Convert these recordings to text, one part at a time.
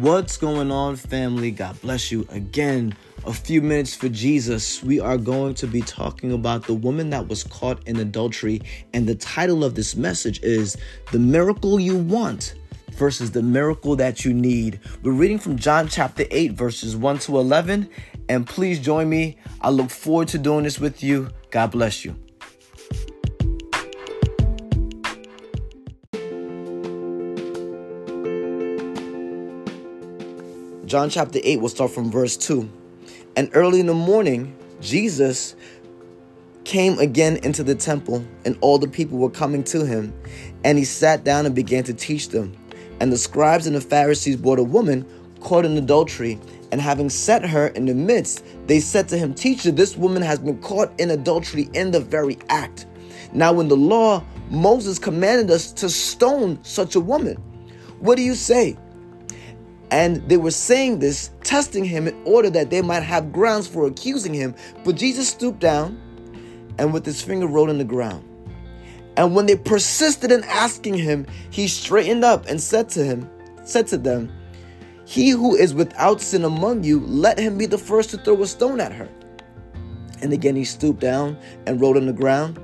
What's going on, family? God bless you again. A few minutes for Jesus. We are going to be talking about the woman that was caught in adultery, and the title of this message is The Miracle You Want versus the miracle that you need. We're reading from John chapter 8, verses 1 to 11, and please join me. I look forward to doing this with you. God bless you. John chapter 8, we'll start from verse 2. And early in the morning, Jesus came again into the temple, and all the people were coming to him. And he sat down and began to teach them. And the scribes and the Pharisees brought a woman caught in adultery, and having set her in the midst, they said to him, Teacher, this woman has been caught in adultery in the very act. Now, in the law, Moses commanded us to stone such a woman. What do you say? And they were saying this, testing him in order that they might have grounds for accusing him. But Jesus stooped down and with his finger wrote in the ground. And when they persisted in asking him, he straightened up and said to him, said to them, He who is without sin among you, let him be the first to throw a stone at her. And again he stooped down and wrote on the ground.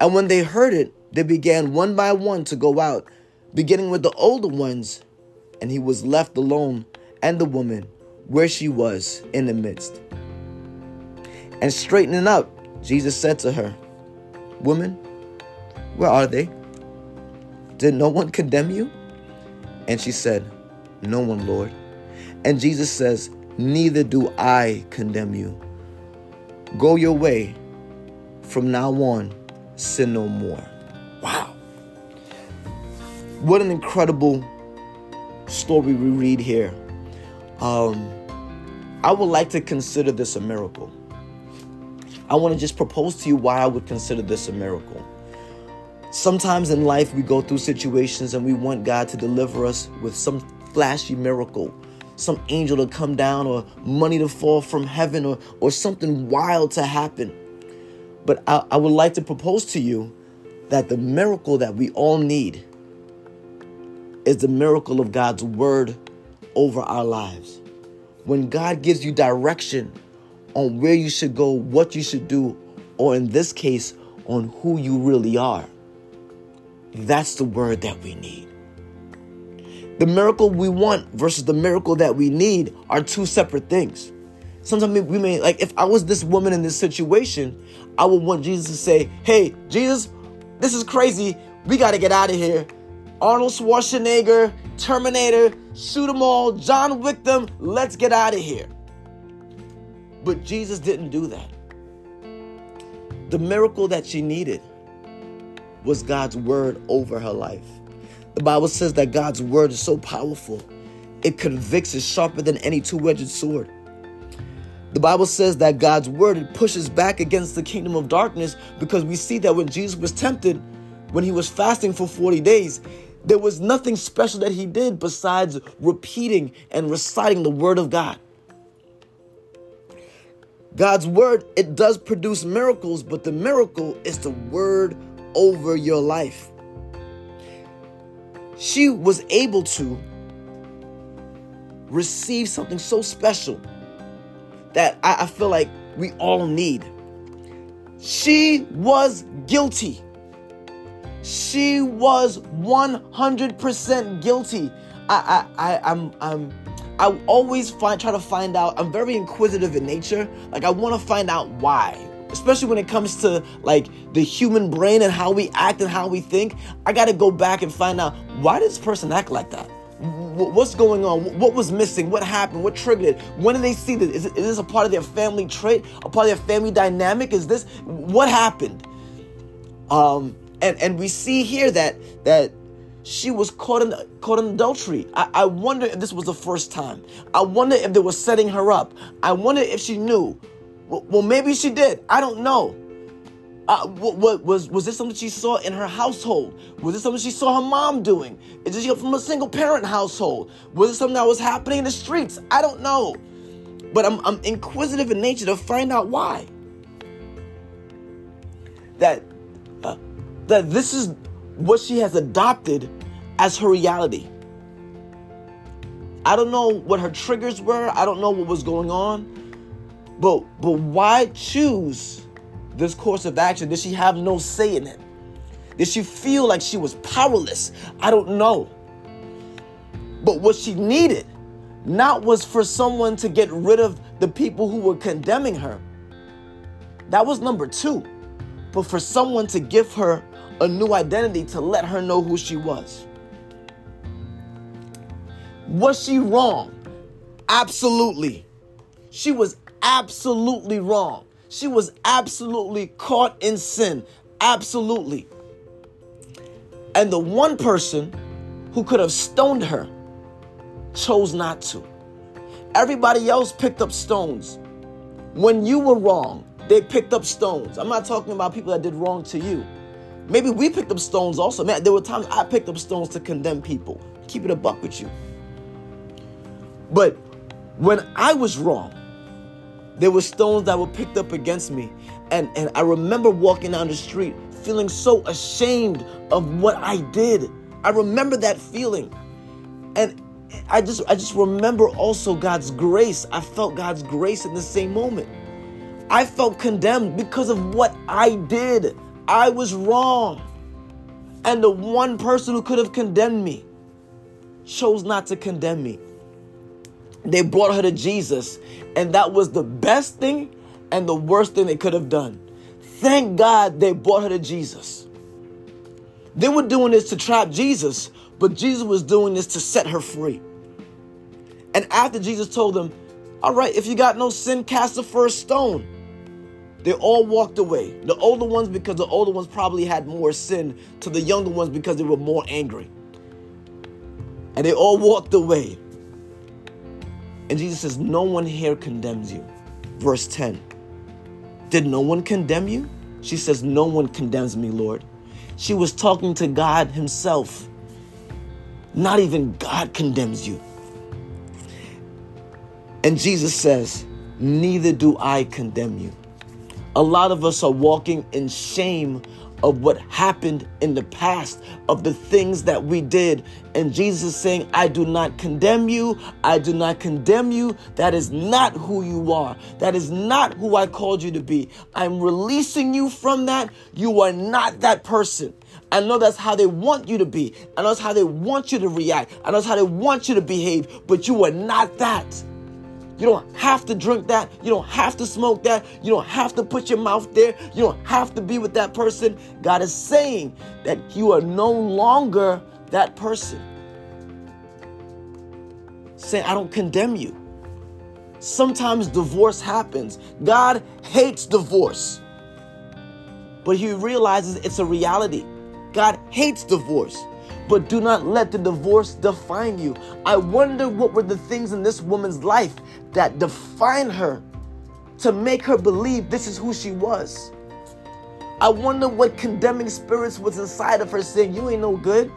And when they heard it, they began one by one to go out, beginning with the older ones and he was left alone and the woman where she was in the midst. And straightening up, Jesus said to her, Woman, where are they? Did no one condemn you? And she said, No one, Lord. And Jesus says, Neither do I condemn you. Go your way. From now on, sin no more. Wow. What an incredible story we read here, um, I would like to consider this a miracle. I want to just propose to you why I would consider this a miracle. Sometimes in life, we go through situations and we want God to deliver us with some flashy miracle, some angel to come down, or money to fall from heaven, or, or something wild to happen. But I, I would like to propose to you that the miracle that we all need is the miracle of God's word over our lives. When God gives you direction on where you should go, what you should do, or in this case, on who you really are, that's the word that we need. The miracle we want versus the miracle that we need are two separate things. Sometimes we may, like, if I was this woman in this situation, I would want Jesus to say, Hey, Jesus, this is crazy. We got to get out of here. Arnold Schwarzenegger, Terminator, shoot them all, John Wick them, let's get out of here. But Jesus didn't do that. The miracle that she needed was God's word over her life. The Bible says that God's word is so powerful, it convicts, is sharper than any two edged sword. The Bible says that God's word it pushes back against the kingdom of darkness because we see that when Jesus was tempted, when he was fasting for 40 days, there was nothing special that he did besides repeating and reciting the word of God. God's word, it does produce miracles, but the miracle is the word over your life. She was able to receive something so special that I, I feel like we all need. She was guilty. She was 100% guilty. I, I, I, I'm, I'm, I always find, try to find out. I'm very inquisitive in nature. Like I want to find out why, especially when it comes to like the human brain and how we act and how we think. I got to go back and find out why does this person act like that. What's going on? What was missing? What happened? What triggered it? When did they see this? Is, is this a part of their family trait? A part of their family dynamic? Is this what happened? Um, and and we see here that that she was caught in caught in adultery. I, I wonder if this was the first time. I wonder if they were setting her up. I wonder if she knew. Well, well maybe she did. I don't know. Uh, what, what, was was this something she saw in her household? Was this something she saw her mom doing? Is she from a single parent household? Was it something that was happening in the streets? I don't know. But I'm, I'm inquisitive in nature to find out why. That that this is what she has adopted as her reality. I don't know what her triggers were. I don't know what was going on. But but why choose this course of action? Did she have no say in it? Did she feel like she was powerless? I don't know. But what she needed not was for someone to get rid of the people who were condemning her. That was number 2. But for someone to give her a new identity to let her know who she was. Was she wrong? Absolutely. She was absolutely wrong. She was absolutely caught in sin. Absolutely. And the one person who could have stoned her chose not to. Everybody else picked up stones. When you were wrong, they picked up stones. I'm not talking about people that did wrong to you. Maybe we picked up stones also. Man, there were times I picked up stones to condemn people. Keep it a buck with you. But when I was wrong, there were stones that were picked up against me. And, and I remember walking down the street feeling so ashamed of what I did. I remember that feeling. And I just I just remember also God's grace. I felt God's grace in the same moment. I felt condemned because of what I did. I was wrong. And the one person who could have condemned me chose not to condemn me. They brought her to Jesus, and that was the best thing and the worst thing they could have done. Thank God they brought her to Jesus. They were doing this to trap Jesus, but Jesus was doing this to set her free. And after Jesus told them, All right, if you got no sin, cast the first stone. They all walked away. The older ones, because the older ones probably had more sin, to the younger ones, because they were more angry. And they all walked away. And Jesus says, No one here condemns you. Verse 10. Did no one condemn you? She says, No one condemns me, Lord. She was talking to God Himself. Not even God condemns you. And Jesus says, Neither do I condemn you. A lot of us are walking in shame of what happened in the past, of the things that we did. And Jesus saying, I do not condemn you. I do not condemn you. That is not who you are. That is not who I called you to be. I'm releasing you from that. You are not that person. I know that's how they want you to be. I know that's how they want you to react. I know that's how they want you to behave, but you are not that. You don't have to drink that. You don't have to smoke that. You don't have to put your mouth there. You don't have to be with that person. God is saying that you are no longer that person. Saying, I don't condemn you. Sometimes divorce happens. God hates divorce. But he realizes it's a reality. God hates divorce but do not let the divorce define you. I wonder what were the things in this woman's life that defined her to make her believe this is who she was. I wonder what condemning spirits was inside of her saying, You ain't no good.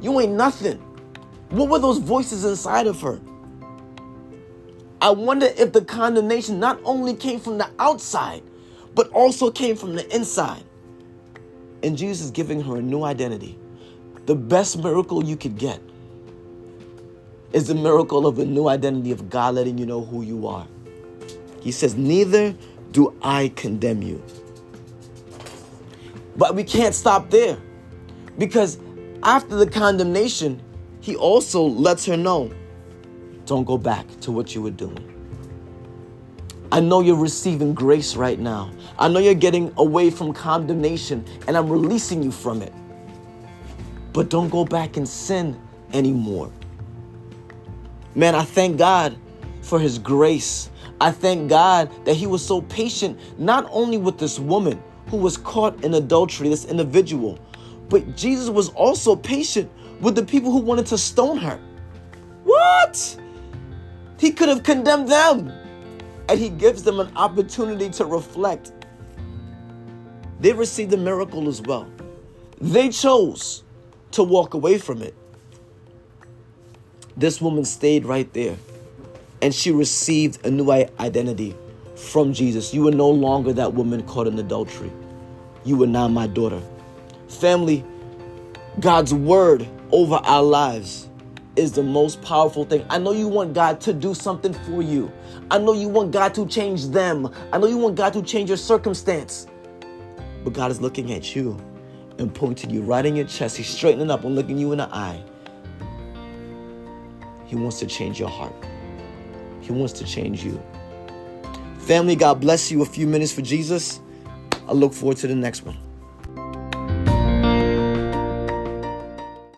You ain't nothing. What were those voices inside of her? I wonder if the condemnation not only came from the outside, but also came from the inside. And Jesus is giving her a new identity. The best miracle you could get is the miracle of a new identity of God letting you know who you are. He says, Neither do I condemn you. But we can't stop there because after the condemnation, he also lets her know don't go back to what you were doing. I know you're receiving grace right now. I know you're getting away from condemnation, and I'm releasing you from it. But don't go back and sin anymore. Man, I thank God for his grace. I thank God that he was so patient, not only with this woman who was caught in adultery, this individual, but Jesus was also patient with the people who wanted to stone her. What? He could have condemned them. And he gives them an opportunity to reflect. They received a miracle as well. They chose to walk away from it. This woman stayed right there and she received a new identity from Jesus. You are no longer that woman caught in adultery. You are now my daughter. Family, God's word over our lives is the most powerful thing. I know you want God to do something for you. I know you want God to change them. I know you want God to change your circumstance. But God is looking at you and pointing you right in your chest. He's straightening up and looking you in the eye. He wants to change your heart. He wants to change you. Family, God bless you. A few minutes for Jesus. I look forward to the next one.